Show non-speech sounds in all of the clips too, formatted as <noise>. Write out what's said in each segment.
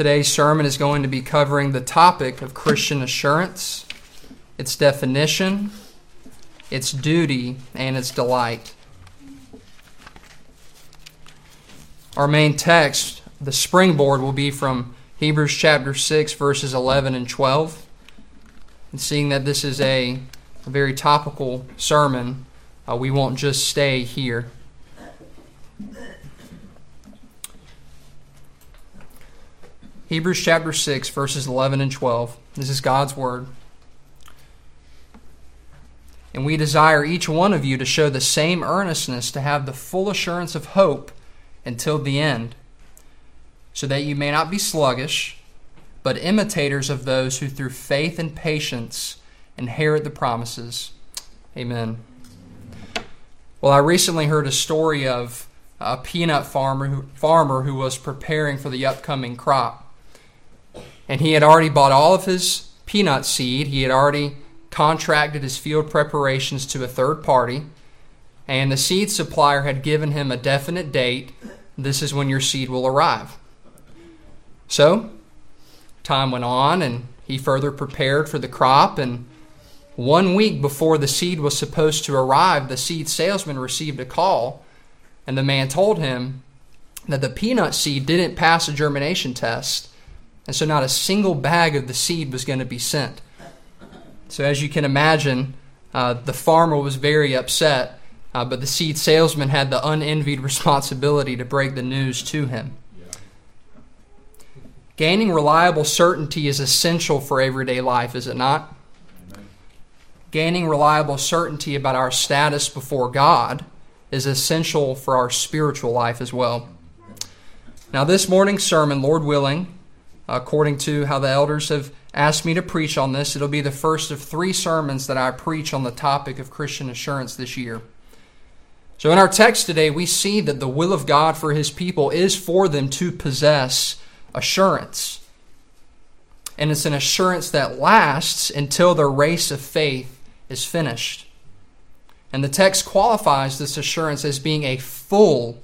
Today's sermon is going to be covering the topic of Christian assurance, its definition, its duty, and its delight. Our main text, the springboard, will be from Hebrews chapter 6, verses 11 and 12. And seeing that this is a, a very topical sermon, uh, we won't just stay here. Hebrews chapter 6, verses 11 and 12. This is God's Word. And we desire each one of you to show the same earnestness to have the full assurance of hope until the end, so that you may not be sluggish, but imitators of those who through faith and patience inherit the promises. Amen. Well, I recently heard a story of a peanut farmer who, farmer who was preparing for the upcoming crop and he had already bought all of his peanut seed. He had already contracted his field preparations to a third party, and the seed supplier had given him a definite date. This is when your seed will arrive. So, time went on, and he further prepared for the crop. And one week before the seed was supposed to arrive, the seed salesman received a call, and the man told him that the peanut seed didn't pass a germination test and so not a single bag of the seed was going to be sent. So, as you can imagine, uh, the farmer was very upset, uh, but the seed salesman had the unenvied responsibility to break the news to him. Gaining reliable certainty is essential for everyday life, is it not? Gaining reliable certainty about our status before God is essential for our spiritual life as well. Now, this morning's sermon, Lord willing, according to how the elders have asked me to preach on this. It'll be the first of three sermons that I preach on the topic of Christian assurance this year. So, in our text today, we see that the will of God for His people is for them to possess assurance. And it's an assurance that lasts until the race of faith is finished. And the text qualifies this assurance as being a full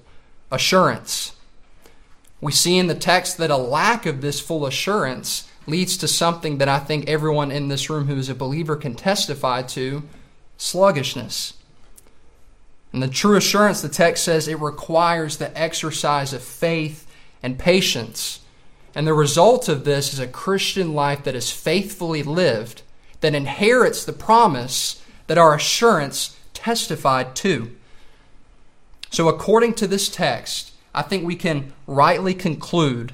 assurance. We see in the text that a lack of this full assurance leads to something that I think everyone in this room who is a believer can testify to sluggishness. And the true assurance, the text says, it requires the exercise of faith and patience. And the result of this is a Christian life that is faithfully lived, that inherits the promise that our assurance testified to. So, according to this text, I think we can rightly conclude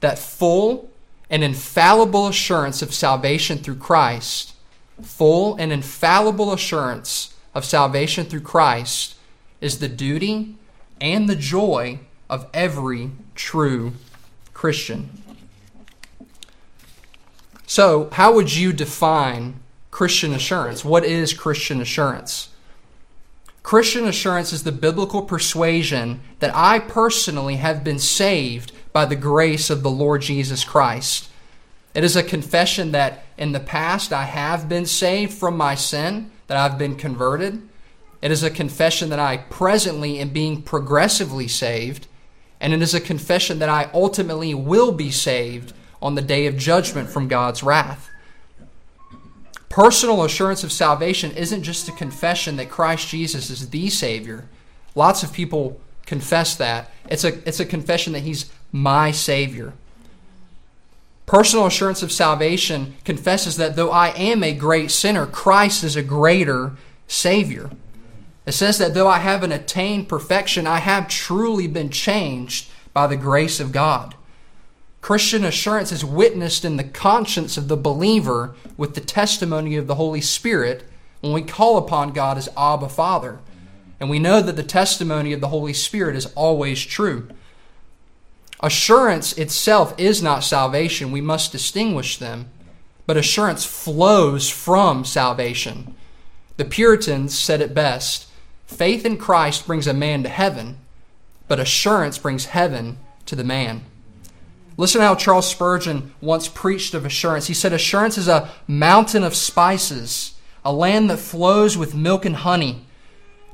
that full and infallible assurance of salvation through Christ, full and infallible assurance of salvation through Christ, is the duty and the joy of every true Christian. So, how would you define Christian assurance? What is Christian assurance? Christian assurance is the biblical persuasion that I personally have been saved by the grace of the Lord Jesus Christ. It is a confession that in the past I have been saved from my sin, that I've been converted. It is a confession that I presently am being progressively saved. And it is a confession that I ultimately will be saved on the day of judgment from God's wrath. Personal assurance of salvation isn't just a confession that Christ Jesus is the Savior. Lots of people confess that. It's a, it's a confession that He's my Savior. Personal assurance of salvation confesses that though I am a great sinner, Christ is a greater Savior. It says that though I haven't attained perfection, I have truly been changed by the grace of God. Christian assurance is witnessed in the conscience of the believer with the testimony of the Holy Spirit when we call upon God as Abba Father. And we know that the testimony of the Holy Spirit is always true. Assurance itself is not salvation. We must distinguish them. But assurance flows from salvation. The Puritans said it best faith in Christ brings a man to heaven, but assurance brings heaven to the man. Listen to how Charles Spurgeon once preached of assurance. He said, Assurance is a mountain of spices, a land that flows with milk and honey.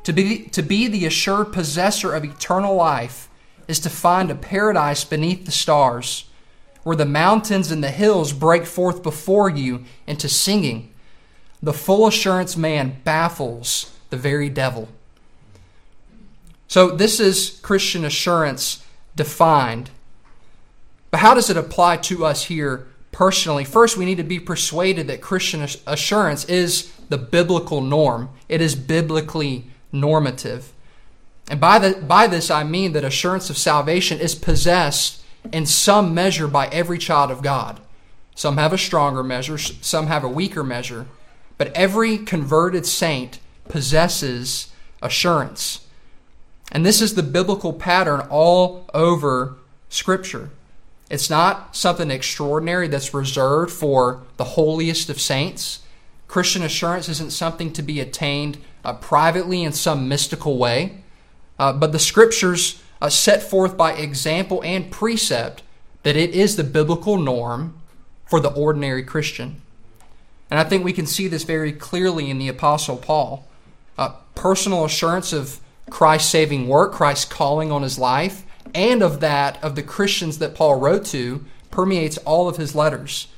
To be, to be the assured possessor of eternal life is to find a paradise beneath the stars, where the mountains and the hills break forth before you into singing. The full assurance man baffles the very devil. So, this is Christian assurance defined. But how does it apply to us here personally? First, we need to be persuaded that Christian assurance is the biblical norm, it is biblically normative. And by, the, by this, I mean that assurance of salvation is possessed in some measure by every child of God. Some have a stronger measure, some have a weaker measure. But every converted saint possesses assurance. And this is the biblical pattern all over Scripture. It's not something extraordinary that's reserved for the holiest of saints. Christian assurance isn't something to be attained uh, privately in some mystical way. Uh, but the Scriptures uh, set forth by example and precept that it is the biblical norm for the ordinary Christian. And I think we can see this very clearly in the Apostle Paul. Uh, personal assurance of Christ's saving work, Christ's calling on his life, and of that of the Christians that Paul wrote to permeates all of his letters.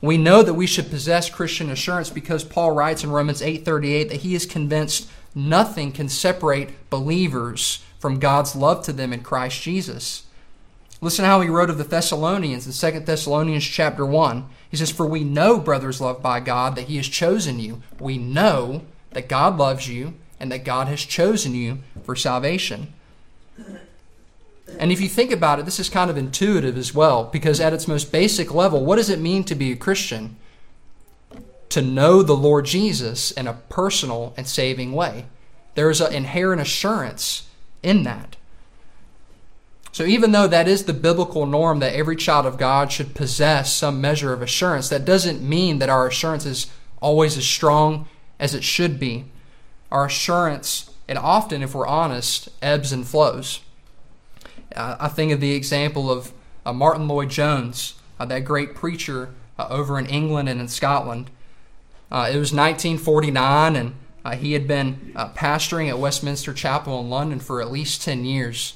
We know that we should possess Christian assurance because Paul writes in Romans 8:38 that he is convinced nothing can separate believers from God's love to them in Christ Jesus. Listen how he wrote of the Thessalonians in 2 Thessalonians chapter 1. He says, For we know, brothers loved by God, that he has chosen you. We know that God loves you and that God has chosen you for salvation. And if you think about it, this is kind of intuitive as well, because at its most basic level, what does it mean to be a Christian? To know the Lord Jesus in a personal and saving way. There is an inherent assurance in that. So, even though that is the biblical norm that every child of God should possess some measure of assurance, that doesn't mean that our assurance is always as strong as it should be. Our assurance, and often, if we're honest, ebbs and flows. Uh, I think of the example of uh, Martyn Lloyd-Jones, uh, that great preacher uh, over in England and in Scotland. Uh, it was 1949, and uh, he had been pastoring at Westminster Chapel in London for at least 10 years.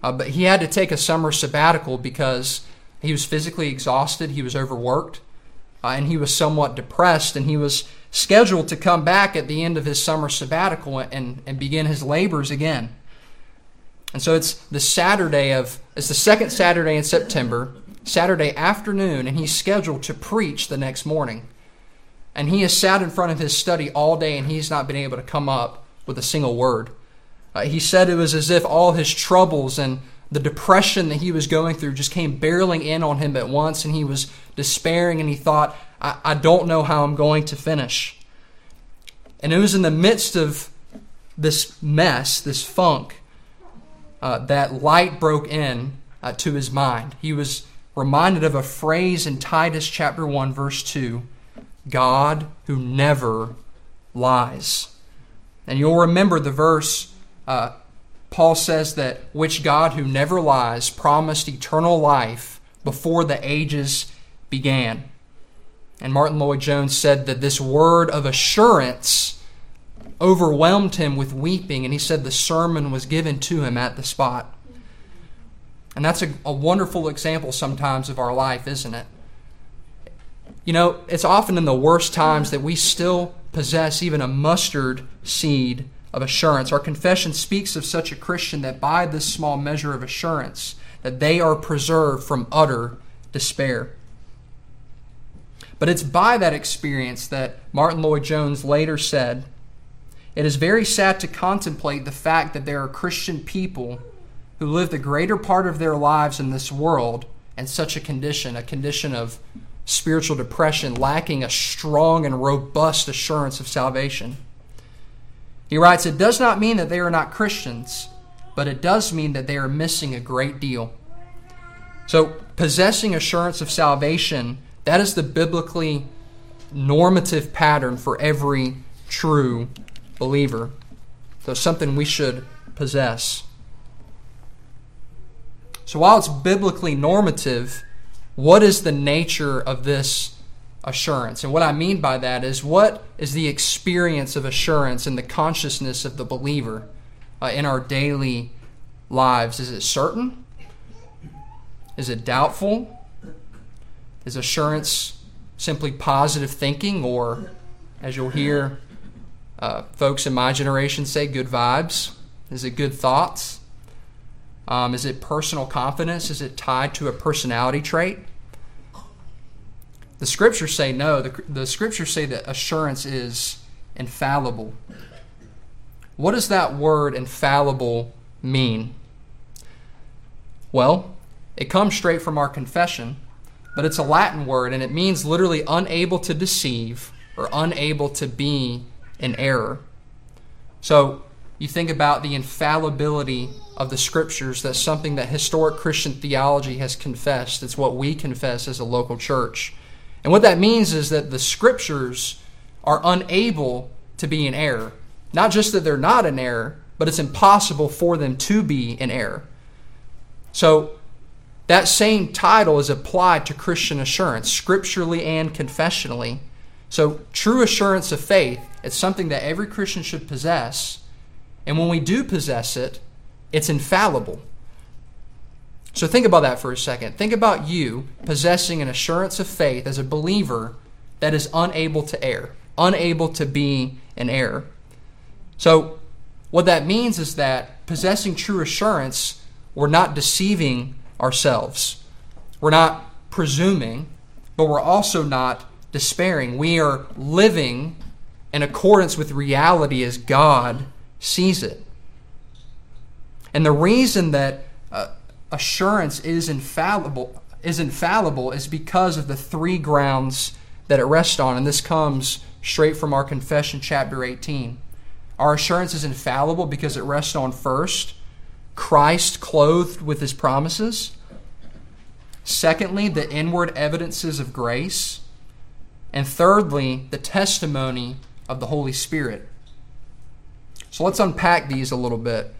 but he had to take a summer sabbatical because he was physically exhausted, he was overworked, and he was somewhat depressed, and he was scheduled to come back at the end of his summer sabbatical and, and begin his labors again. And so it's the Saturday of, it's the second Saturday in September, Saturday afternoon, and he's scheduled to preach the next morning. And he has sat in front of his study all day and he's not been able to come up with a single word. Uh, he said it was as if all his troubles and the depression that he was going through just came barreling in on him at once, and he was despairing and he thought, I, I don't know how I'm going to finish. And it was in the midst of this mess, this funk, uh, that light broke in uh, to his mind. He was reminded of a phrase in Titus chapter 1, verse 2 God who never lies. And you'll remember the verse, uh, Paul says that which God who never lies promised eternal life before the ages began. And Martyn Lloyd-Jones said that this word of assurance overwhelmed him with weeping, and he said the sermon was given to him at the spot. And that's a, a wonderful example sometimes of our life, isn't it? You know, it's often in the worst times that we still possess even a mustard seed of assurance. Our confession speaks of such a Christian that by this small measure of assurance, that they are preserved from utter despair. But it's by that experience that Martyn Lloyd-Jones later said it is very sad to contemplate the fact that there are Christian people who live the greater part of their lives in this world in such a condition, a condition of spiritual depression, lacking a strong and robust assurance of salvation. He writes, It does not mean that they are not Christians, but it does mean that they are missing a great deal. So, possessing assurance of salvation, that is the biblically normative pattern for every true believer. So something we should possess. So while it's biblically normative, what is the nature of this assurance? And what I mean by that is what is the experience of assurance in the consciousness of the believer uh, in our daily lives? Is it certain? Is it doubtful? Is assurance simply positive thinking, or, as you'll hear uh, folks in my generation say, good vibes? Is it good thoughts? Um, is it personal confidence? Is it tied to a personality trait? The scriptures say no. The, the scriptures say that assurance is infallible. What does that word infallible mean? Well, it comes straight from our confession, but it's a Latin word and it means literally unable to deceive or unable to be in error. So, you think about the infallibility of the scriptures, that's something that historic Christian theology has confessed. It's what we confess as a local church. And what that means is that the scriptures are unable to be in error. Not just that they're not in error, but it's impossible for them to be in error. So, that same title is applied to Christian assurance, scripturally and confessionally. So, true assurance of faith, it's something that every Christian should possess. And when we do possess it, it's infallible. So, think about that for a second. Think about you possessing an assurance of faith as a believer that is unable to err, unable to be an error. So, what that means is that possessing true assurance, we're not deceiving ourselves. We're not presuming, but we're also not despairing. We are living in accordance with reality as God sees it. And the reason that assurance is infallible is infallible is because of the three grounds that it rests on, and this comes straight from our confession, chapter 18. Our assurance is infallible because it rests on first Christ clothed with his promises. Secondly, the inward evidences of grace. And thirdly, the testimony of the Holy Spirit. So let's unpack these a little bit.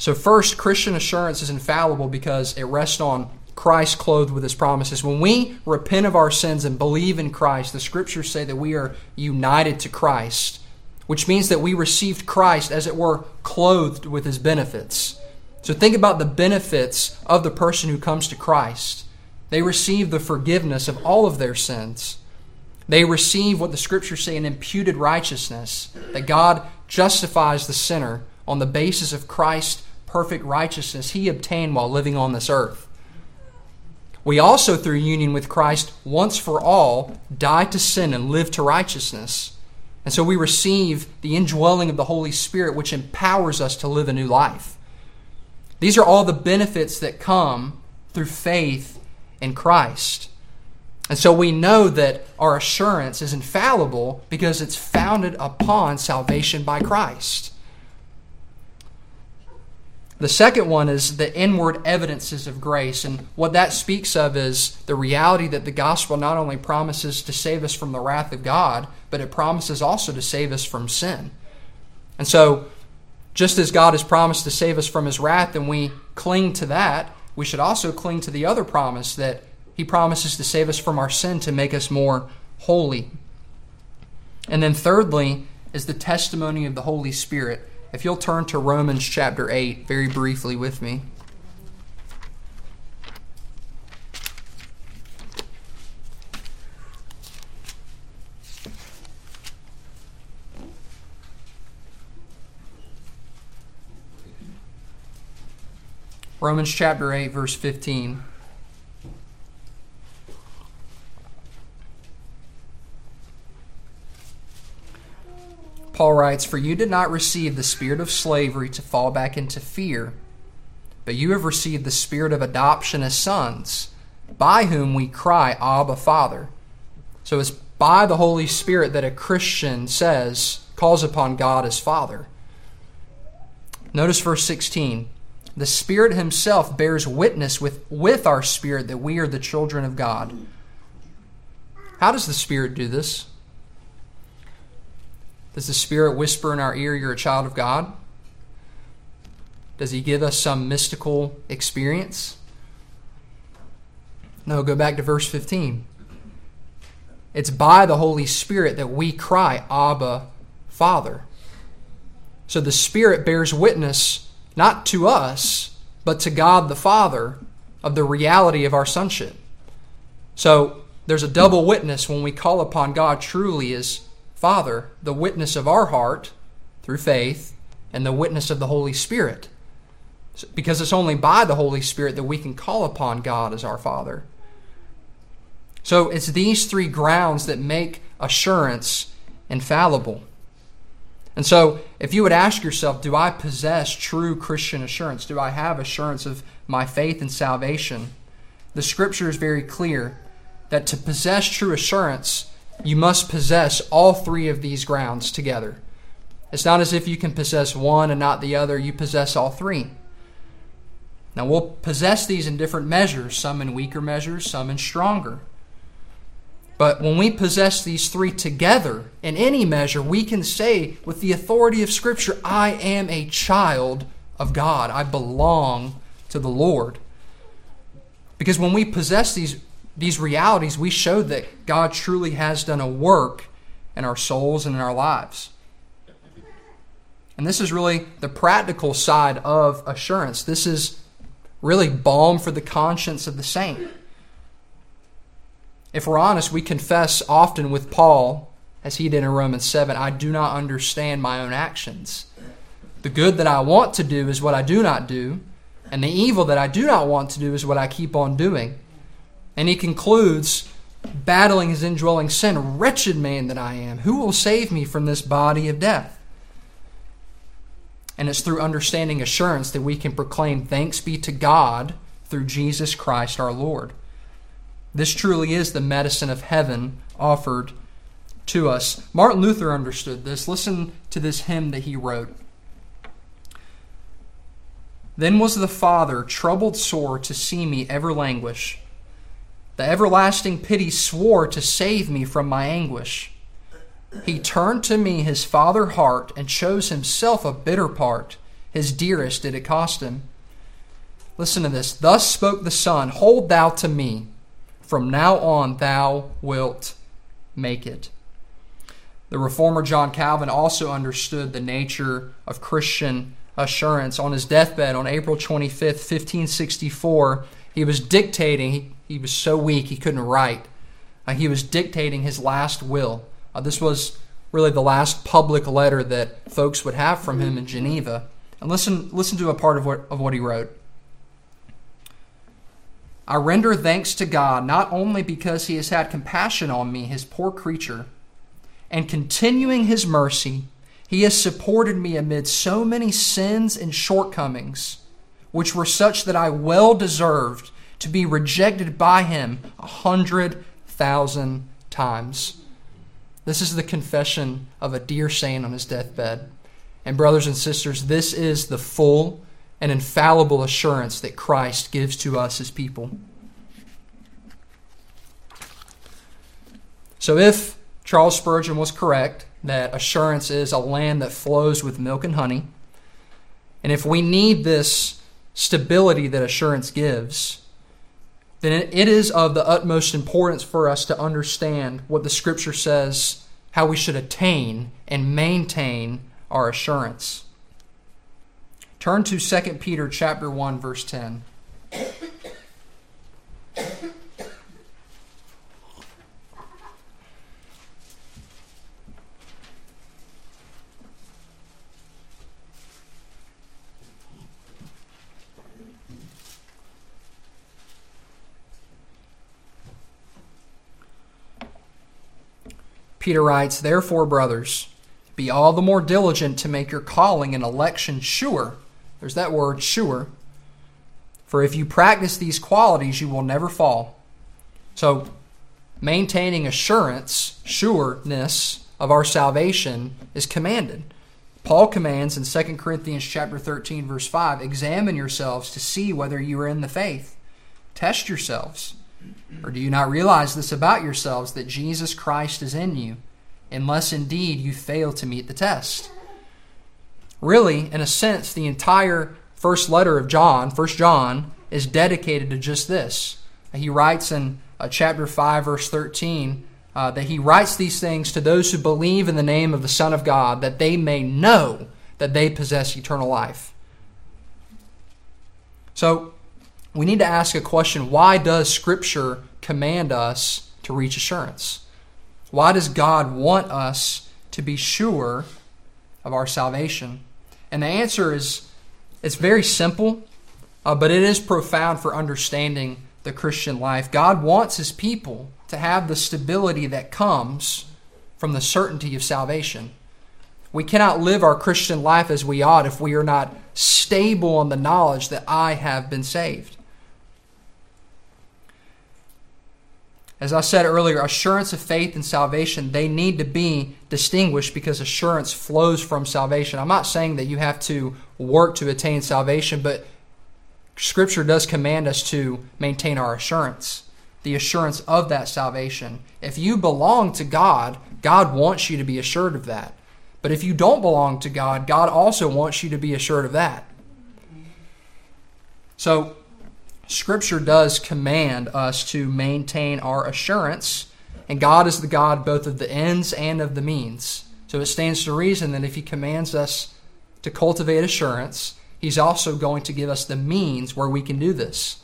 So, first, Christian assurance is infallible because it rests on Christ clothed with his promises. When we repent of our sins and believe in Christ, the scriptures say that we are united to Christ which means that we received Christ, as it were, clothed with his benefits. So think about the benefits of the person who comes to Christ. They receive the forgiveness of all of their sins. They receive what the scriptures say an imputed righteousness, that God justifies the sinner on the basis of Christ's perfect righteousness he obtained while living on this earth. We also, through union with Christ, once for all, die to sin and live to righteousness. And so we receive the indwelling of the Holy Spirit, which empowers us to live a new life. These are all the benefits that come through faith in Christ. And so we know that our assurance is infallible because it's founded upon salvation by Christ. The second one is the inward evidences of grace. And what that speaks of is the reality that the gospel not only promises to save us from the wrath of God, but it promises also to save us from sin. And so, just as God has promised to save us from his wrath and we cling to that, we should also cling to the other promise that he promises to save us from our sin to make us more holy. And then, thirdly, is the testimony of the Holy Spirit. If you'll turn to Romans chapter 8 very briefly with me. Romans chapter 8, verse 15. Paul writes, For you did not receive the spirit of slavery to fall back into fear, but you have received the spirit of adoption as sons, by whom we cry, Abba, Father. So it's by the Holy Spirit that a Christian says, calls upon God as Father. Notice verse 16. The Spirit Himself bears witness with, with our spirit that we are the children of God. How does the Spirit do this? Does the Spirit whisper in our ear, You're a child of God? Does He give us some mystical experience? No, go back to verse 15. It's by the Holy Spirit that we cry, Abba, Father. So the Spirit bears witness not to us, but to God the Father of the reality of our sonship. So there's a double witness when we call upon God truly as Father, the witness of our heart through faith, and the witness of the Holy Spirit. Because it's only by the Holy Spirit that we can call upon God as our Father. So it's these three grounds that make assurance infallible. And so, if you would ask yourself, do I possess true Christian assurance? Do I have assurance of my faith and salvation? The scripture is very clear that to possess true assurance, you must possess all three of these grounds together. It's not as if you can possess one and not the other, you possess all three. Now, we'll possess these in different measures, some in weaker measures, some in stronger. But when we possess these three together in any measure, we can say with the authority of Scripture, I am a child of God. I belong to the Lord. Because when we possess these, these realities, we show that God truly has done a work in our souls and in our lives. And this is really the practical side of assurance. This is really balm for the conscience of the saint. If we're honest, we confess often with Paul, as he did in Romans 7, I do not understand my own actions. The good that I want to do is what I do not do, and the evil that I do not want to do is what I keep on doing. And he concludes, battling his indwelling sin, wretched man that I am, who will save me from this body of death? And it's through understanding assurance that we can proclaim thanks be to God through Jesus Christ our Lord. This truly is the medicine of heaven offered to us. Martin Luther understood this. Listen to this hymn that he wrote. Then was the Father troubled sore to see me ever languish. The everlasting pity swore to save me from my anguish. He turned to me his father heart and chose himself a bitter part. His dearest did it cost him. Listen to this. Thus spoke the Son Hold thou to me from now on, thou wilt make it. The reformer John Calvin also understood the nature of Christian assurance. On his deathbed on April 25th, 1564, he was dictating, he, was so weak he couldn't write. Uh, he was dictating his last will. Uh, this was really the last public letter that folks would have from him in Geneva. And listen, listen to a part of what, of what he wrote. I render thanks to God not only because He has had compassion on me, His poor creature, and continuing His mercy, He has supported me amid so many sins and shortcomings, which were such that I well deserved to be rejected by Him a hundred thousand times. This is the confession of a dear saint on his deathbed. And, brothers and sisters, this is the full and infallible assurance that Christ gives to us as people. So, if Charles Spurgeon was correct that assurance is a land that flows with milk and honey, and if we need this stability that assurance gives, then it is of the utmost importance for us to understand what the Scripture says, how we should attain and maintain our assurance. Turn to 2 Peter chapter 1 verse 10. Peter writes, Therefore, brothers, be all the more diligent to make your calling and election sure there's that word, sure. For if you practice these qualities, you will never fall. So, maintaining assurance, sureness of our salvation is commanded. Paul commands in 2 Corinthians chapter 13 verse 5, examine yourselves to see whether you are in the faith. Test yourselves. Or do you not realize this about yourselves that Jesus Christ is in you, unless indeed you fail to meet the test? really, in a sense, the entire first letter of John, First John, is dedicated to just this. He writes in uh, chapter 5, verse 13, uh, that he writes these things to those who believe in the name of the Son of God, that they may know that they possess eternal life. So we need to ask a question why does Scripture command us to reach assurance? Why does God want us to be sure of our salvation? And the answer is it's very simple, uh, but it is profound for understanding the Christian life. God wants his people to have the stability that comes from the certainty of salvation. We cannot live our Christian life as we ought if we are not stable in the knowledge that I have been saved. As I said earlier, assurance of faith and salvation, they need to be distinguished because assurance flows from salvation. I'm not saying that you have to work to attain salvation, but Scripture does command us to maintain our assurance, the assurance of that salvation. If you belong to God, God wants you to be assured of that. But if you don't belong to God, God also wants you to be assured of that. So, Scripture does command us to maintain our assurance, and God is the God both of the ends and of the means. So it stands to reason that if He commands us to cultivate assurance, He's also going to give us the means where we can do this.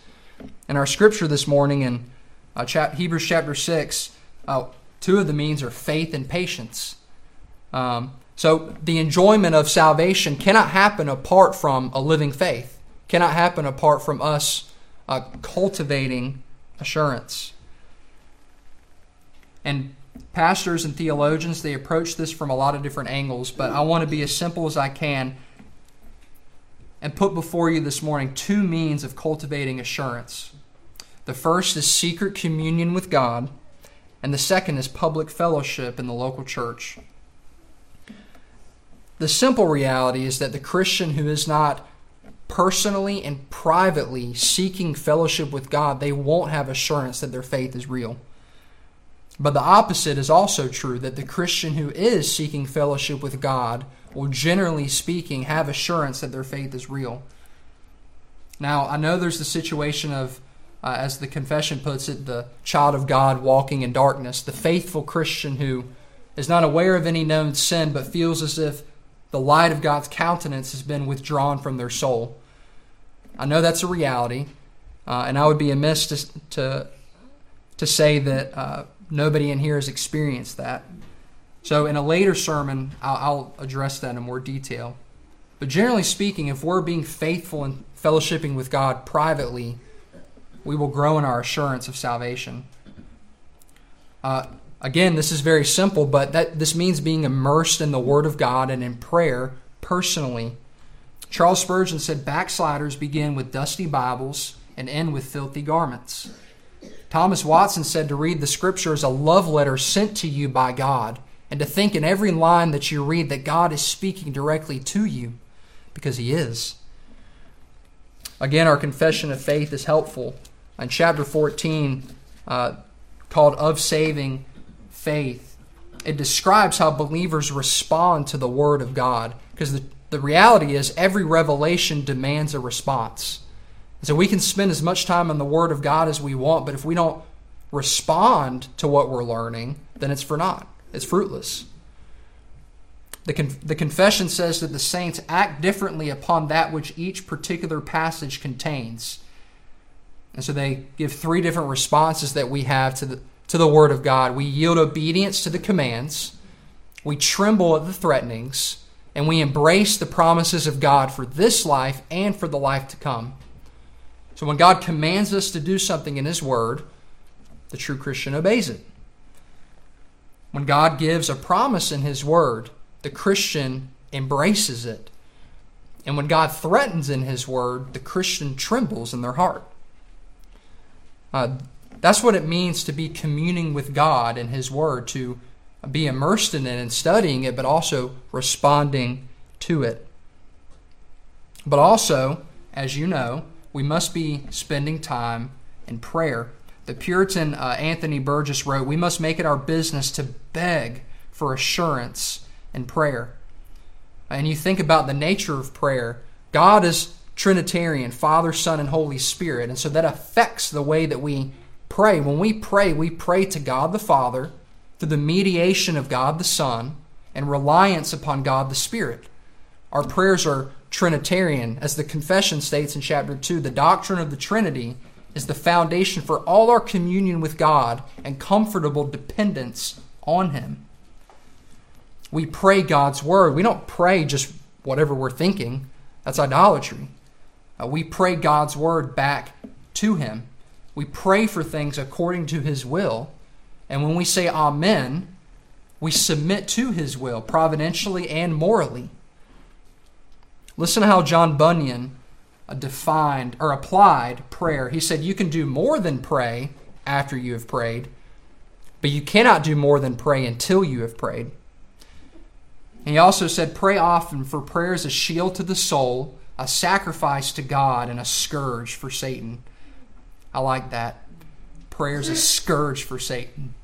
In our Scripture this morning in uh, chap- Hebrews chapter 6, uh, two of the means are faith and patience. Um, so the enjoyment of salvation cannot happen apart from a living faith, cannot happen apart from us uh, cultivating assurance. And pastors and theologians, they approach this from a lot of different angles, but I want to be as simple as I can and put before you this morning two means of cultivating assurance. The first is secret communion with God, and the second is public fellowship in the local church. The simple reality is that the Christian who is not personally and privately seeking fellowship with God, they won't have assurance that their faith is real. But the opposite is also true that the Christian who is seeking fellowship with God will, generally speaking, have assurance that their faith is real. Now, I know there's the situation of, uh, as the confession puts it, the child of God walking in darkness, the faithful Christian who is not aware of any known sin but feels as if the light of God's countenance has been withdrawn from their soul. I know that's a reality, uh, and I would be amiss to, to, to say that uh, nobody in here has experienced that. So, in a later sermon, I'll, I'll address that in more detail. But generally speaking, if we're being faithful and fellowshipping with God privately, we will grow in our assurance of salvation. Uh, Again, this is very simple, but that this means being immersed in the Word of God and in prayer personally. Charles Spurgeon said backsliders begin with dusty Bibles and end with filthy garments. Thomas Watson said to read the Scripture as a love letter sent to you by God, and to think in every line that you read that God is speaking directly to you, because He is. Again, our confession of faith is helpful. In chapter 14, uh, called Of Saving, faith, it describes how believers respond to the Word of God. Because the, the reality is, every revelation demands a response. So we can spend as much time on the Word of God as we want, but if we don't respond to what we're learning, then it's for naught. It's fruitless. The, con- the confession says that the saints act differently upon that which each particular passage contains. And so they give three different responses that we have to the, to the Word of God. We yield obedience to the commands. We tremble at the threatenings. And we embrace the promises of God for this life and for the life to come. So when God commands us to do something in His Word, the true Christian obeys it. When God gives a promise in His Word, the Christian embraces it. And when God threatens in His Word, the Christian trembles in their heart. Uh, that's what it means to be communing with God and His Word, to be immersed in it and studying it, but also responding to it. But also, as you know, we must be spending time in prayer. The Puritan uh, Anthony Burgess wrote, We must make it our business to beg for assurance in prayer. And you think about the nature of prayer. God is Trinitarian, Father, Son, and Holy Spirit. And so that affects the way that we pray. When we pray, we pray to God the Father through the mediation of God the Son and reliance upon God the Spirit. Our prayers are Trinitarian. As the confession states in chapter 2, the doctrine of the Trinity is the foundation for all our communion with God and comfortable dependence on Him. We pray God's Word. We don't pray just whatever we're thinking, that's idolatry. Uh, we pray God's Word back to Him. We pray for things according to His will. And when we say Amen, we submit to His will, providentially and morally. Listen to how John Bunyan defined or applied prayer. He said, You can do more than pray after you have prayed, but you cannot do more than pray until you have prayed. And he also said, Pray often, for prayer is a shield to the soul, a sacrifice to God, and a scourge for Satan. I like that. Prayer is a scourge for Satan.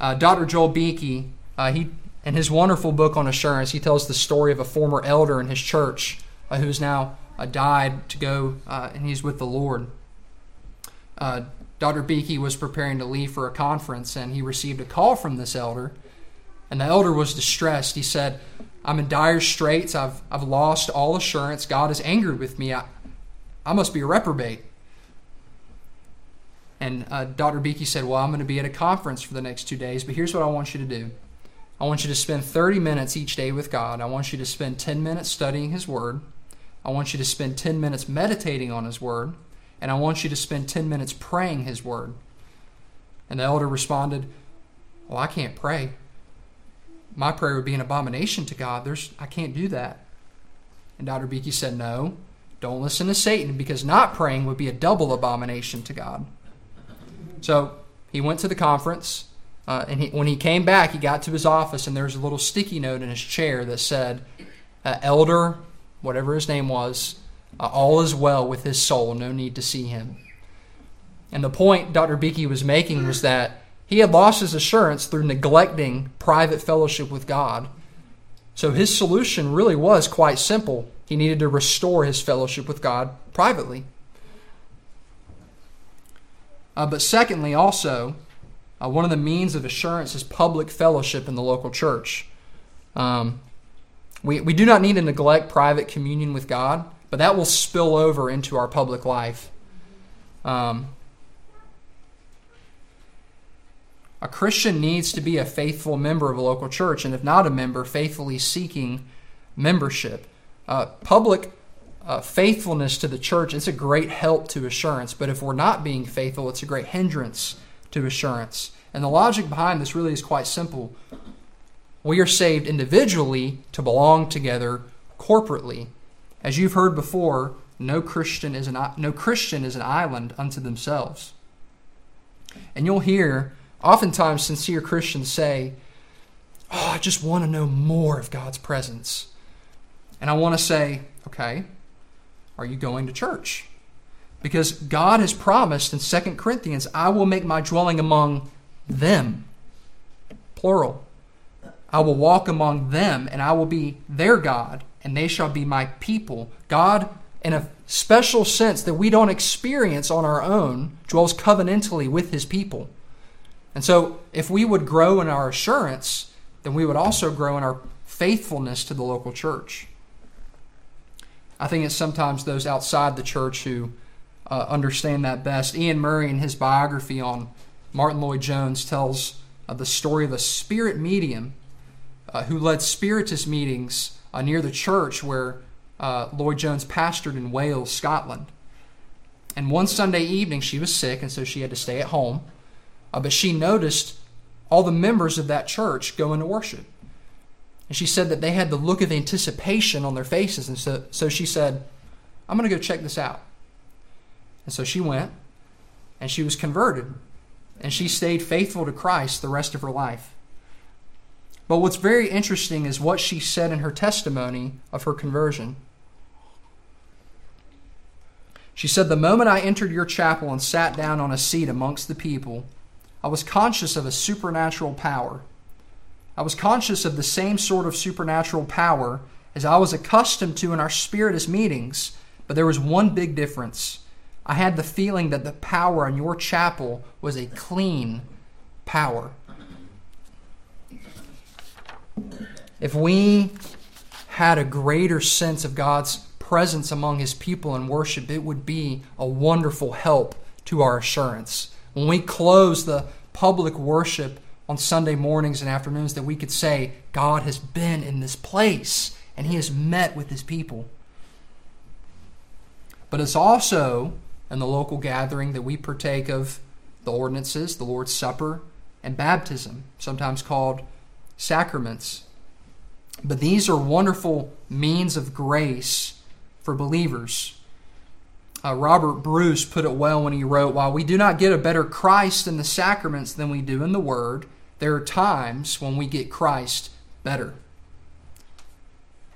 Uh, Dr. Joel Beeke, uh, he in his wonderful book on assurance, he tells the story of a former elder in his church uh, who has now uh, died to go uh, and he's with the Lord. Uh, Dr. Beeke was preparing to leave for a conference and he received a call from this elder. And the elder was distressed. He said, I'm in dire straits. I've, I've lost all assurance. God is angry with me. I, I must be a reprobate. And uh, Dr. Beeke said, Well, I'm going to be at a conference for the next two days, but here's what I want you to do. I want you to spend 30 minutes each day with God. I want you to spend 10 minutes studying His Word. I want you to spend 10 minutes meditating on His Word. And I want you to spend 10 minutes praying His Word. And the elder responded, Well, I can't pray. My prayer would be an abomination to God. There's, I can't do that. And Dr. Beeke said, No, don't listen to Satan because not praying would be a double abomination to God. So he went to the conference. Uh, and he, when he came back, he got to his office, and there was a little sticky note in his chair that said, uh, Elder, whatever his name was, uh, all is well with his soul, no need to see him. And the point Dr. Beeke was making was that he had lost his assurance through neglecting private fellowship with God. So his solution really was quite simple. He needed to restore his fellowship with God privately. Uh, but secondly, also, uh, one of the means of assurance is public fellowship in the local church. Um, we, we do not need to neglect private communion with God, but that will spill over into our public life. Um, a Christian needs to be a faithful member of a local church, and if not a member, faithfully seeking membership. Uh, public uh, faithfulness to the church is a great help to assurance, but if we're not being faithful, it's a great hindrance to assurance. And the logic behind this really is quite simple. We are saved individually to belong together corporately. As you've heard before, no Christian is an no Christian is an island unto themselves. And you'll hear oftentimes sincere Christians say, "Oh, I just want to know more of God's presence." And I want to say, "Okay, are you going to church?" Because God has promised in 2 Corinthians, I will make my dwelling among them. Plural. I will walk among them, and I will be their God, and they shall be my people. God, in a special sense that we don't experience on our own, dwells covenantally with his people. And so, if we would grow in our assurance, then we would also grow in our faithfulness to the local church. I think it's sometimes those outside the church who uh, understand that best. Iain Murray, in his biography on Martyn Lloyd-Jones, tells uh, the story of a spirit medium uh, who led spiritist meetings uh, near the church where uh, Lloyd-Jones pastored in Wales, Scotland. And one Sunday evening, she was sick, and so she had to stay at home. Uh, but she noticed all the members of that church going to worship. And she said that they had the look of anticipation on their faces. And so, so she said, I'm going to go check this out. And so she went and she was converted. And she stayed faithful to Christ the rest of her life. But what's very interesting is what she said in her testimony of her conversion. She said, The moment I entered your chapel and sat down on a seat amongst the people, I was conscious of a supernatural power. I was conscious of the same sort of supernatural power as I was accustomed to in our spiritist meetings, but there was one big difference. I had the feeling that the power in your chapel was a clean power. If we had a greater sense of God's presence among his people in worship, it would be a wonderful help to our assurance. When we close the public worship on Sunday mornings and afternoons, that we could say, God has been in this place and he has met with his people. But it's also in the local gathering that we partake of the ordinances, the Lord's Supper, and baptism, sometimes called sacraments. But these are wonderful means of grace for believers. Uh, Robert Bruce put it well when he wrote While we do not get a better Christ in the sacraments than we do in the Word, there are times when we get Christ better.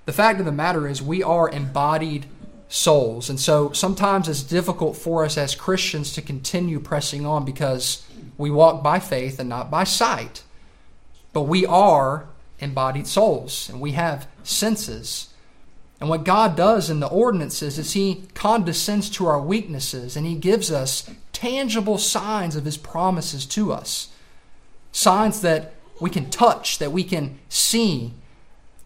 The fact of the matter is, we are embodied souls. And so sometimes it's difficult for us as Christians to continue pressing on because we walk by faith and not by sight. But we are embodied souls and we have senses. And what God does in the ordinances is He condescends to our weaknesses and He gives us tangible signs of His promises to us. Signs that we can touch, that we can see.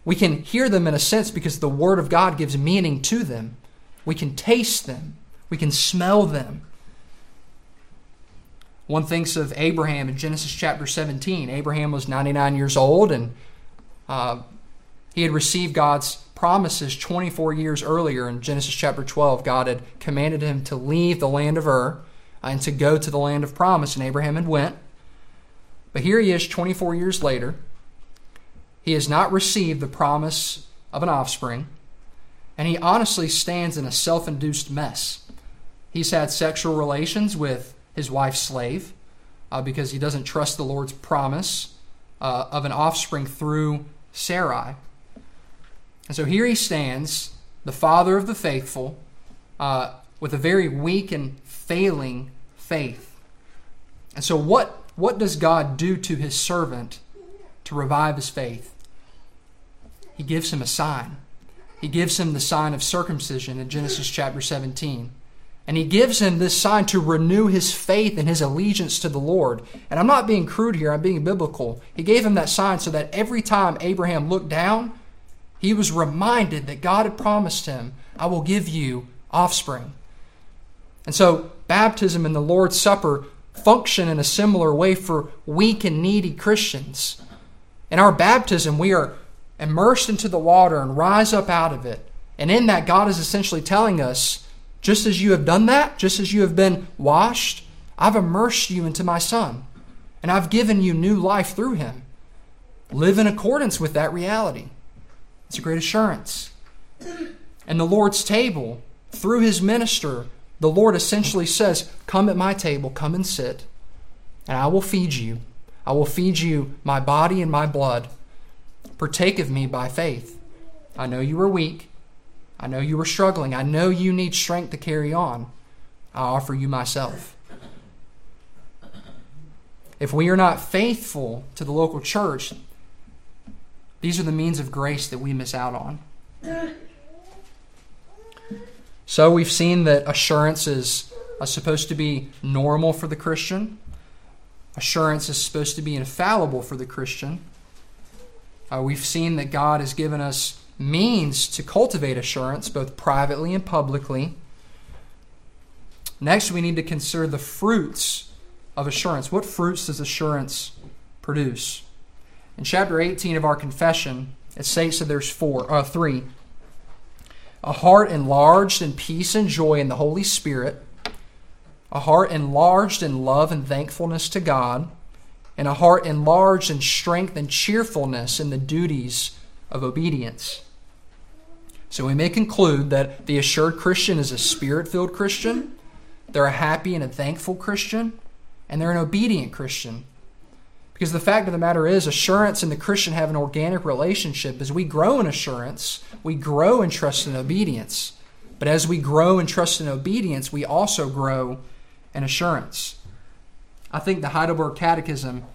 We can hear them in a sense because the Word of God gives meaning to them. We can taste them, we can smell them. One thinks of Abraham in Genesis chapter 17. Abraham was 99 years old and uh, he had received God's promises 24 years earlier in Genesis chapter 12. God had commanded him to leave the land of Ur and to go to the land of promise, and Abraham had went. But here he is 24 years later. He has not received the promise of an offspring, and he honestly stands in a self induced mess. He's had sexual relations with his wife's slave uh, because he doesn't trust the Lord's promise uh, of an offspring through Sarai. And so here he stands, the father of the faithful, uh, with a very weak and failing faith. And so, what, what does God do to his servant to revive his faith? He gives him a sign. He gives him the sign of circumcision in Genesis chapter 17. And he gives him this sign to renew his faith and his allegiance to the Lord. And I'm not being crude here, I'm being biblical. He gave him that sign so that every time Abraham looked down, he was reminded that God had promised him, I will give you offspring. And so, baptism and the Lord's Supper function in a similar way for weak and needy Christians. In our baptism, we are immersed into the water and rise up out of it. And in that, God is essentially telling us just as you have done that, just as you have been washed, I've immersed you into my Son, and I've given you new life through him. Live in accordance with that reality. It's a great assurance. And the Lord's table, through his minister, the Lord essentially says, Come at my table, come and sit, and I will feed you. I will feed you my body and my blood. Partake of me by faith. I know you are weak. I know you are struggling. I know you need strength to carry on. I offer you myself. If we are not faithful to the local church, these are the means of grace that we miss out on. So we've seen that assurance is supposed to be normal for the Christian. Assurance is supposed to be infallible for the Christian. Uh, we've seen that God has given us means to cultivate assurance, both privately and publicly. Next, we need to consider the fruits of assurance. What fruits does assurance produce? In chapter 18 of our confession, it states that there's four, uh, three. A heart enlarged in peace and joy in the Holy Spirit, a heart enlarged in love and thankfulness to God, and a heart enlarged in strength and cheerfulness in the duties of obedience. So we may conclude that the assured Christian is a spirit filled Christian, they're a happy and a thankful Christian, and they're an obedient Christian. Because the fact of the matter is, assurance and the Christian have an organic relationship. As we grow in assurance, we grow in trust and obedience. But as we grow in trust and obedience, we also grow in assurance. I think the Heidelberg Catechism,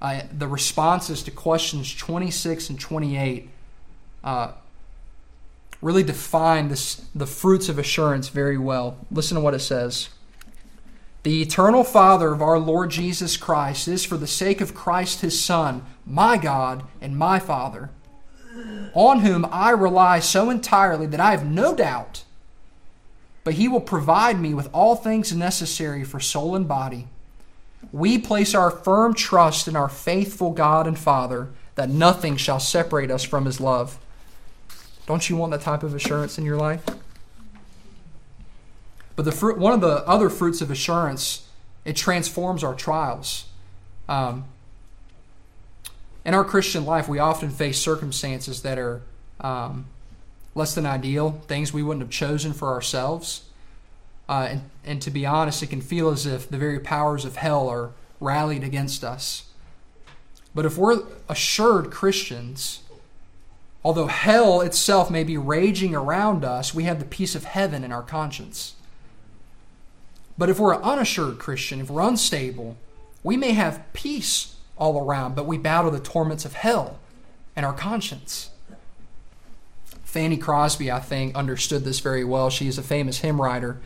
uh, the responses to questions 26 and 28, uh, really define this, the fruits of assurance very well. Listen to what it says. The eternal Father of our Lord Jesus Christ is, for the sake of Christ his Son, my God and my Father. on whom I rely so entirely that I have no doubt, but he will provide me with all things necessary for soul and body. We place our firm trust in our faithful God and Father that nothing shall separate us from his love. Don't you want that type of assurance in your life? But the fruit, one of the other fruits of assurance, it transforms our trials. Um, in our Christian life, we often face circumstances that are um, less than ideal, things we wouldn't have chosen for ourselves. Uh, and, and to be honest, it can feel as if the very powers of hell are rallied against us. But if we're assured Christians, although hell itself may be raging around us, we have the peace of heaven in our conscience. But if we're an unassured Christian, if we're unstable, we may have peace all around, but we battle the torments of hell and our conscience. Fanny Crosby, I think, understood this very well. She is a famous hymn writer.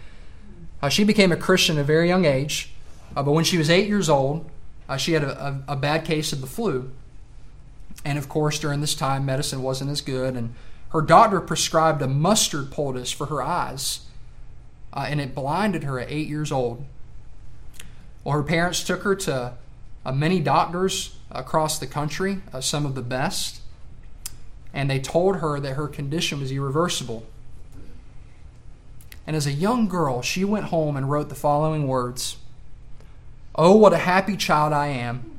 Uh, she became a Christian at a very young age, uh, but when she was eight years old, uh, she had a, a, a bad case of the flu. And of course, during this time, medicine wasn't as good, and her doctor prescribed a mustard poultice for her eyes uh, and it blinded her at eight years old. Well, her parents took her to uh, many doctors across the country, uh, some of the best, and they told her that her condition was irreversible. And as a young girl, she went home and wrote the following words Oh, what a happy child I am!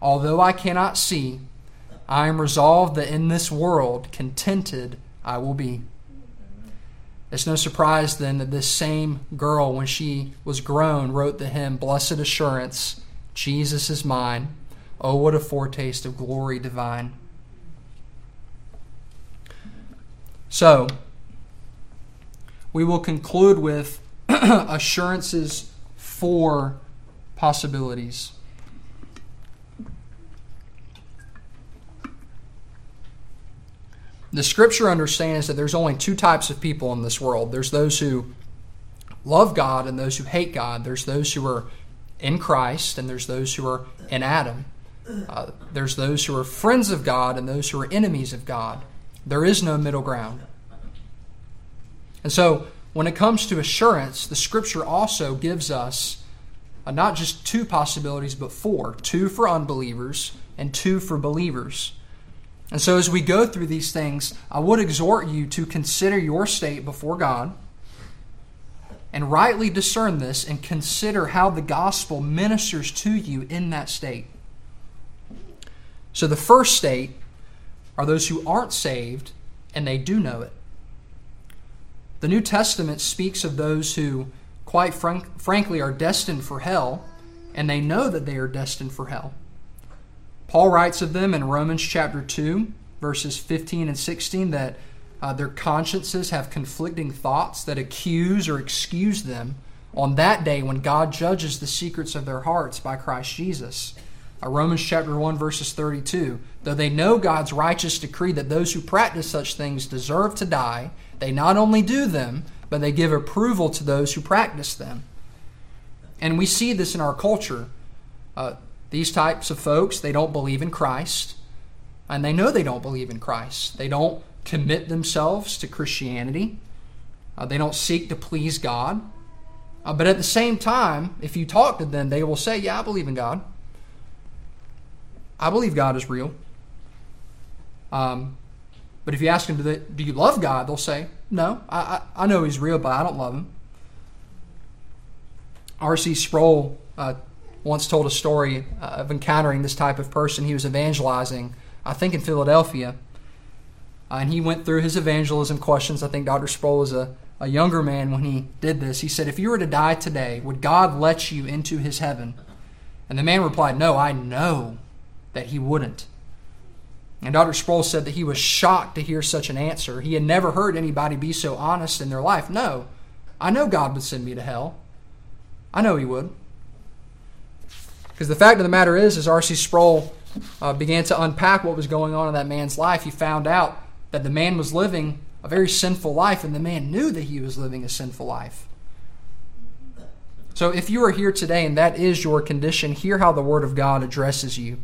Although I cannot see, I am resolved that in this world contented I will be. It's no surprise then that this same girl, when she was grown, wrote the hymn, Blessed Assurance, Jesus is mine. Oh, what a foretaste of glory divine. So, we will conclude with <clears throat> assurances for possibilities. The scripture understands that there's only two types of people in this world there's those who love God and those who hate God. There's those who are in Christ and there's those who are in Adam. Uh, there's those who are friends of God and those who are enemies of God. There is no middle ground. And so, when it comes to assurance, the scripture also gives us uh, not just two possibilities, but four two for unbelievers and two for believers. And so, as we go through these things, I would exhort you to consider your state before God and rightly discern this and consider how the gospel ministers to you in that state. So, the first state are those who aren't saved and they do know it. The New Testament speaks of those who, quite frank, frankly, are destined for hell and they know that they are destined for hell. Paul writes of them in Romans chapter 2, verses 15 and 16, that uh, their consciences have conflicting thoughts that accuse or excuse them on that day when God judges the secrets of their hearts by Christ Jesus. Uh, Romans chapter 1, verses 32. Though they know God's righteous decree that those who practice such things deserve to die, they not only do them, but they give approval to those who practice them. And we see this in our culture. Uh, these types of folks, they don't believe in Christ, and they know they don't believe in Christ. They don't commit themselves to Christianity, uh, they don't seek to please God. Uh, but at the same time, if you talk to them, they will say, Yeah, I believe in God. I believe God is real. Um, but if you ask them, do, you love God? They'll say, No, I, I, I, know He's real, but I don't love Him. R.C. Sproul uh, once told a story uh, of encountering this type of person. He was evangelizing, I think, in Philadelphia. Uh, and he went through his evangelism questions. I think Dr. Sproul was a, a younger man when he did this. He said, If you were to die today, would God let you into his heaven? And the man replied, No, I know that he wouldn't. And Dr. Sproul said that he was shocked to hear such an answer. He had never heard anybody be so honest in their life. No, I know God would send me to hell. I know he would. Because the fact of the matter is, as R.C. Sproul uh, began to unpack what was going on in that man's life, he found out that the man was living a very sinful life, and the man knew that he was living a sinful life. So if you are here today and that is your condition, hear how the Word of God addresses you.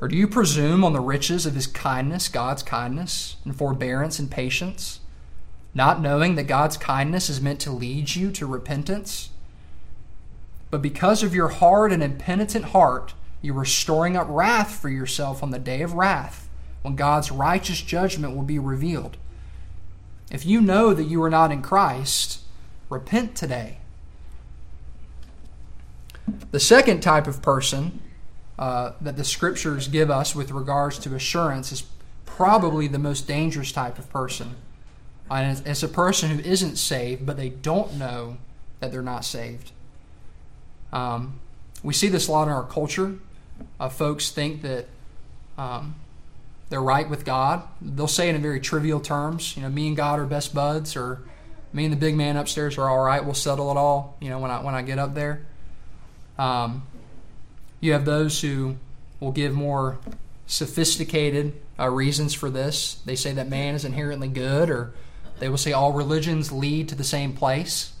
Or do you presume on the riches of his kindness, God's kindness, and forbearance and patience, not knowing that God's kindness is meant to lead you to repentance? But because of your hard and impenitent heart, you are storing up wrath for yourself on the day of wrath, when God's righteous judgment will be revealed. If you know that you are not in Christ, repent today. The second type of person uh, that the scriptures give us with regards to assurance is probably the most dangerous type of person. And it's a person who isn't saved, but they don't know that they're not saved. Um, we see this a lot in our culture. Uh, folks think that um, they're right with God. They'll say it in very trivial terms. You know, me and God are best buds, or me and the big man upstairs are all right. We'll settle it all. You know, when I when I get up there. Um, you have those who will give more sophisticated uh, reasons for this. They say that man is inherently good, or they will say all religions lead to the same place.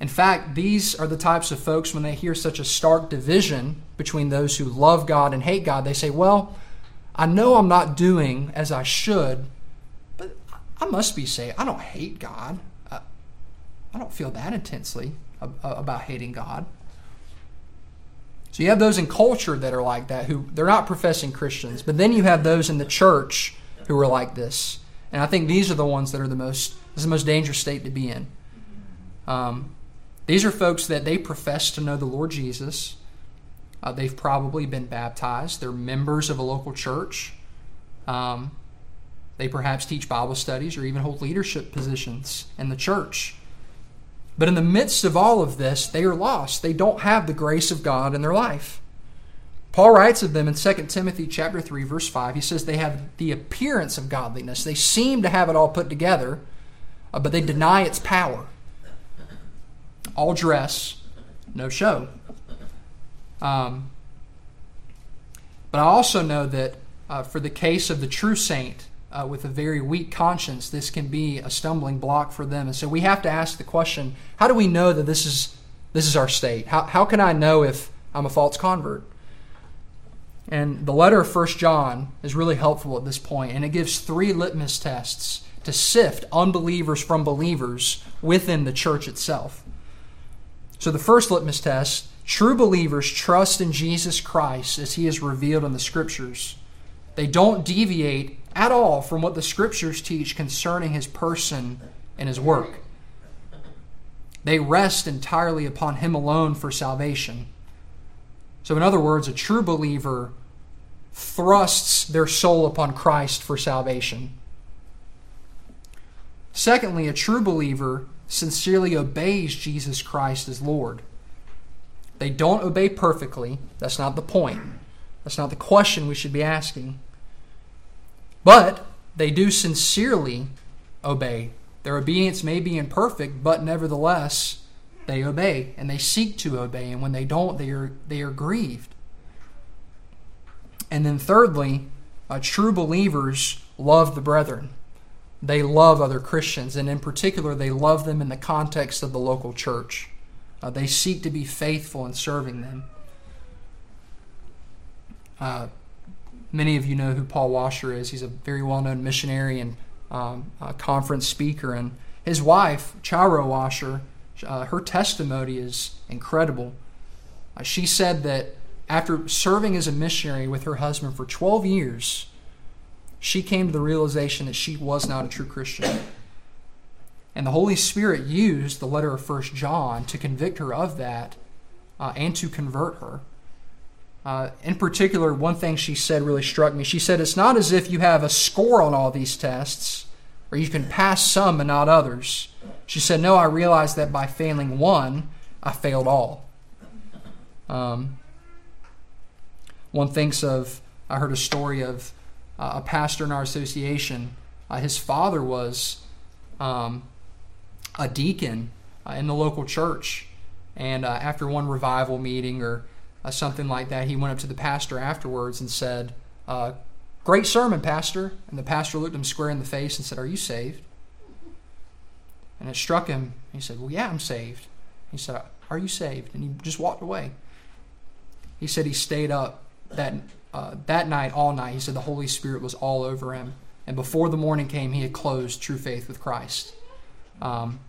In fact, these are the types of folks, when they hear such a stark division between those who love God and hate God, they say, Well, I know I'm not doing as I should, but I must be saved. I don't hate God. I don't feel that intensely about hating God. So you have those in culture that are like that who they're not professing Christians, but then you have those in the church who are like this. And I think these are the ones that are the most this is the most dangerous state to be in. Um, these are folks that they profess to know the Lord Jesus. Uh, they've probably been baptized. They're members of a local church. Um, they perhaps teach Bible studies or even hold leadership positions in the church. But in the midst of all of this, they are lost. They don't have the grace of God in their life. Paul writes of them in 2 Timothy chapter 3 verse 5. He says they have the appearance of godliness. They seem to have it all put together, uh, but they deny its power. All dress, no show. Um, but I also know that uh, for the case of the true saint, uh, with a very weak conscience, this can be a stumbling block for them. And so we have to ask the question: How do we know that this is this is our state? How how can I know if I'm a false convert? And the letter of First John is really helpful at this point, and it gives three litmus tests to sift unbelievers from believers within the church itself. So the first litmus test true believers trust in Jesus Christ as he is revealed in the scriptures. They don't deviate at all from what the scriptures teach concerning his person and his work. They rest entirely upon him alone for salvation. So, in other words, a true believer thrusts their soul upon Christ for salvation. Secondly, a true believer sincerely obeys Jesus Christ as Lord. They don't obey perfectly. That's not the point. That's not the question we should be asking. But they do sincerely obey. Their obedience may be imperfect, but nevertheless, they obey and they seek to obey. And when they don't, they are, they are grieved. And then, thirdly, uh, true believers love the brethren. They love other Christians, and in particular, they love them in the context of the local church. Uh, they seek to be faithful in serving them. Uh, Many of you know who Paul Washer is. He's a very well known missionary and um, conference speaker. And his wife, Charo Washer, uh, her testimony is incredible. Uh, she said that after serving as a missionary with her husband for 12 years, she came to the realization that she was not a true Christian. And the Holy Spirit used the letter of First John to convict her of that uh, and to convert her. Uh, in particular, one thing she said really struck me. She said, It's not as if you have a score on all these tests, or you can pass some and not others. She said, No, I realized that by failing one, I failed all. Um, one thinks of, I heard a story of uh, a pastor in our association. Uh, his father was um, a deacon uh, in the local church. And uh, after one revival meeting or uh, something like that, he went up to the pastor afterwards and said, uh, Great sermon, Pastor. And the pastor looked him square in the face and said, Are you saved? And it struck him. He said, Well, yeah, I'm saved. He said, Are you saved? And he just walked away. he said he stayed up that, uh, that night all night. He said the Holy Spirit was all over him. And before the morning came, he had closed true faith with Christ. Um,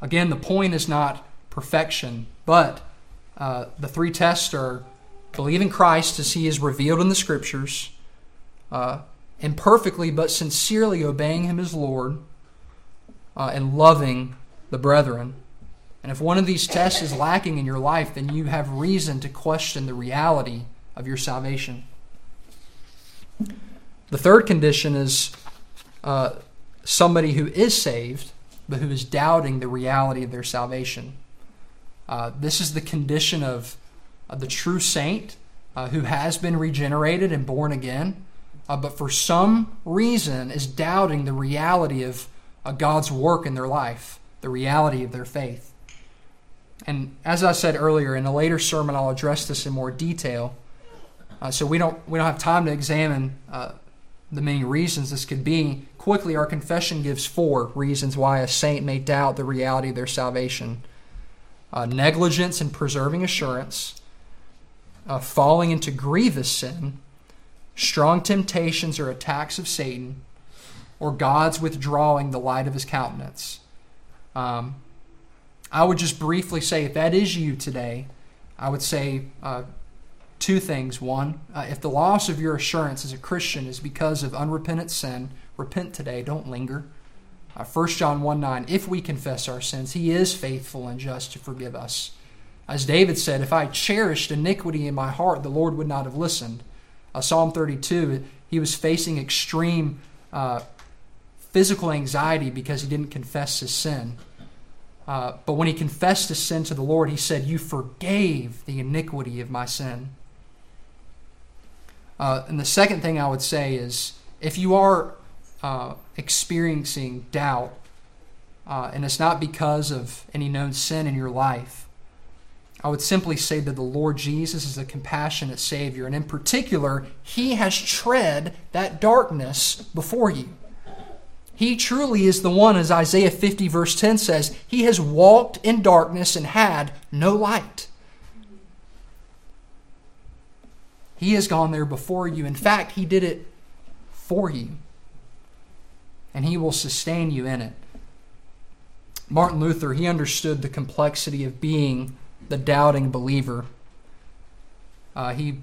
again, the point is not perfection, but uh, the three tests are believing Christ as he is revealed in the Scriptures, uh, imperfectly but sincerely obeying him as Lord, uh, and loving the brethren. And if one of these tests is lacking in your life, then you have reason to question the reality of your salvation. The third condition is uh, somebody who is saved, but who is doubting the reality of their salvation. Uh, this is the condition of, of the true saint uh, who has been regenerated and born again, uh, but for some reason is doubting the reality of God's work in their life, the reality of their faith. And as I said earlier, in a later sermon, I'll address this in more detail. Uh, so we don't we don't have time to examine uh, the many reasons this could be. Quickly, our confession gives four reasons why a saint may doubt the reality of their salvation uh, negligence in preserving assurance, uh, falling into grievous sin, strong temptations or attacks of Satan, or God's withdrawing the light of his countenance. Um, I would just briefly say if that is you today, I would say uh, two things. One, uh, if the loss of your assurance as a Christian is because of unrepentant sin, repent today, don't linger. Uh, 1 John 1 9, if we confess our sins, he is faithful and just to forgive us. As David said, if I cherished iniquity in my heart, the Lord would not have listened. Uh, Psalm 32, he was facing extreme uh, physical anxiety because he didn't confess his sin. Uh, but when he confessed his sin to the Lord, he said, You forgave the iniquity of my sin. Uh, and the second thing I would say is if you are uh, experiencing doubt, uh, and it's not because of any known sin in your life, I would simply say that the Lord Jesus is a compassionate Savior, and in particular, He has tread that darkness before you. He truly is the one, as Isaiah 50, verse 10 says, He has walked in darkness and had no light. He has gone there before you. In fact, He did it for you and he will sustain you in it. Martin Luther, he understood the complexity of being the doubting believer. Uh, he,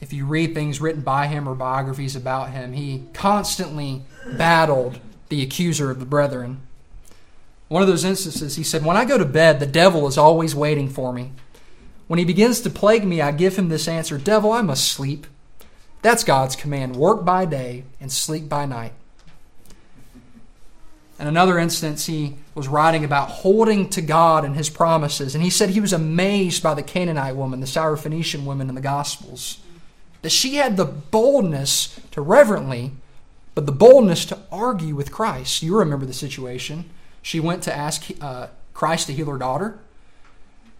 if you read things written by him or biographies about him, he constantly battled the accuser of the brethren. One of those instances, he said, When I go to bed, the devil is always waiting for me. When he begins to plague me, I give him this answer Devil, I must sleep. That's God's command work by day and sleep by night. In another instance, he was writing about holding to God and his promises, and he said he was amazed by the Canaanite woman, the Syrophoenician woman in the Gospels, that she had the boldness to reverently, but the boldness to argue with Christ. You remember the situation. She went to ask uh, Christ to heal her daughter,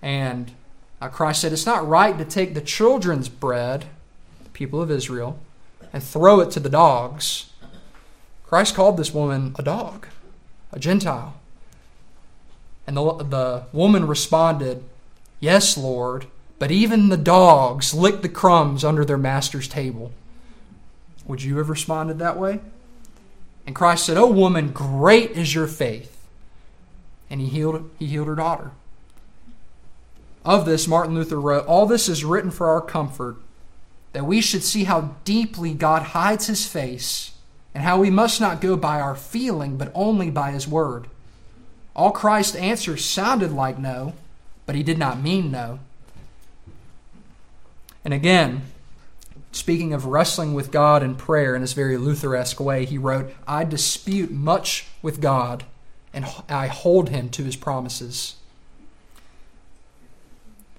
and Christ said, It's not right to take the children's bread, the people of Israel, and throw it to the dogs. Christ called this woman a dog a Gentile. And the, the woman responded, Yes, Lord, but even the dogs lick the crumbs under their master's table. Would you have responded that way? And Christ said, Oh, woman, great is your faith. And he healed, he healed her daughter. Of this, Martin Luther wrote, All this is written for our comfort, that we should see how deeply God hides his face and how we must not go by our feeling, but only by His Word. All Christ's answers sounded like no, but He did not mean no. And again, speaking of wrestling with God in prayer in this very Lutheresque way, he wrote, I dispute much with God, and I hold Him to His promises.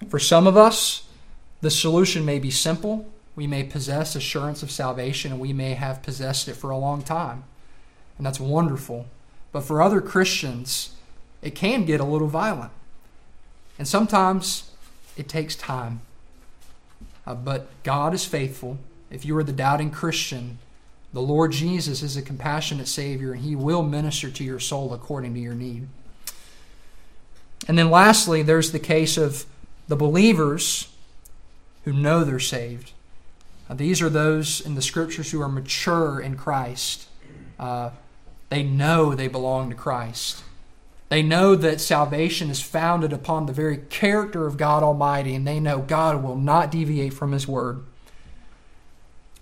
For some of us, the solution may be simple we may possess assurance of salvation and we may have possessed it for a long time. And that's wonderful. But for other Christians, it can get a little violent. And sometimes it takes time. Uh, but God is faithful. If you are the doubting Christian, the Lord Jesus is a compassionate Savior, and He will minister to your soul according to your need. And then lastly, there's the case of the believers who know they're saved. Uh, these are those in the scriptures who are mature in Christ. Uh, they know they belong to Christ. They know that salvation is founded upon the very character of God Almighty, and they know God will not deviate from His Word.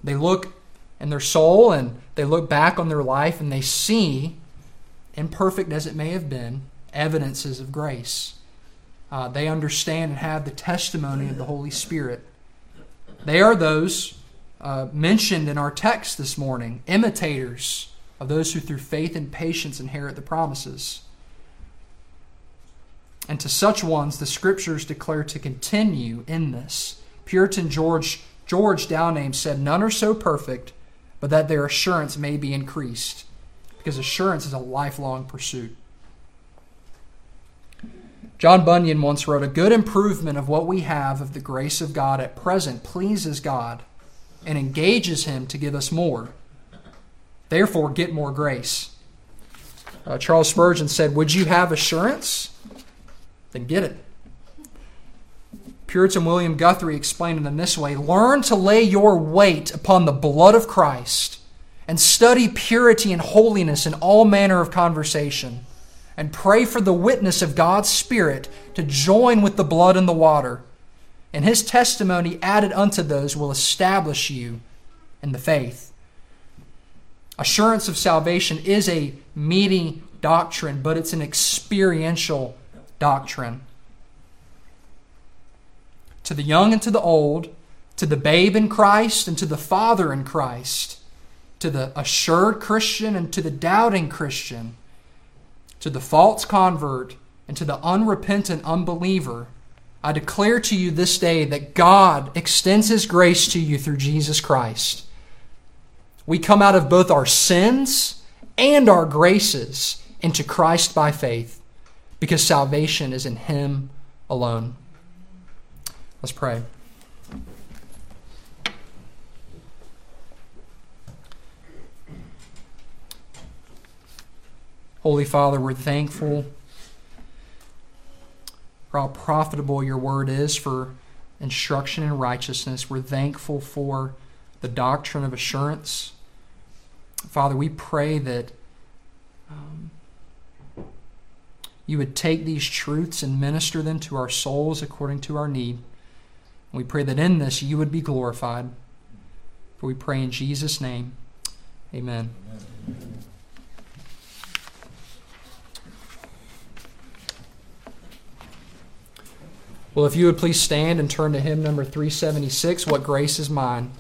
They look in their soul and they look back on their life and they see, imperfect as it may have been, evidences of grace. Uh, they understand and have the testimony of the Holy Spirit. They are those uh, mentioned in our text this morning, imitators of those who through faith and patience inherit the promises. And to such ones, the scriptures declare to continue in this. Puritan George, George Downame said, None are so perfect, but that their assurance may be increased, because assurance is a lifelong pursuit. John Bunyan once wrote, A good improvement of what we have of the grace of God at present pleases God and engages Him to give us more. Therefore, get more grace. Uh, Charles Spurgeon said, Would you have assurance? then get it. Puritan William Guthrie explained it in this way Learn to lay your weight upon the blood of Christ and study purity and holiness in all manner of conversation, and pray for the witness of God's Spirit to join with the blood and the water. And his testimony added unto those will establish you in the faith. Assurance of salvation is a meaty doctrine, but it's an experiential doctrine. To the young and to the old, to the babe in Christ and to the father in Christ, to the assured Christian and to the doubting Christian, to the false convert and to the unrepentant unbeliever, I declare to you this day that God extends His grace to you through Jesus Christ. We come out of both our sins and our graces into Christ by faith because salvation is in Him alone. Let's pray. Holy Father, we're thankful for how profitable your word is for instruction in righteousness. We're thankful for the doctrine of assurance. Father, we pray that um, you would take these truths and minister them to our souls according to our need. We pray that in this you would be glorified. For we pray in Jesus' name. Amen. Amen. Well, if you would please stand and turn to hymn number 376, What Grace is Mine.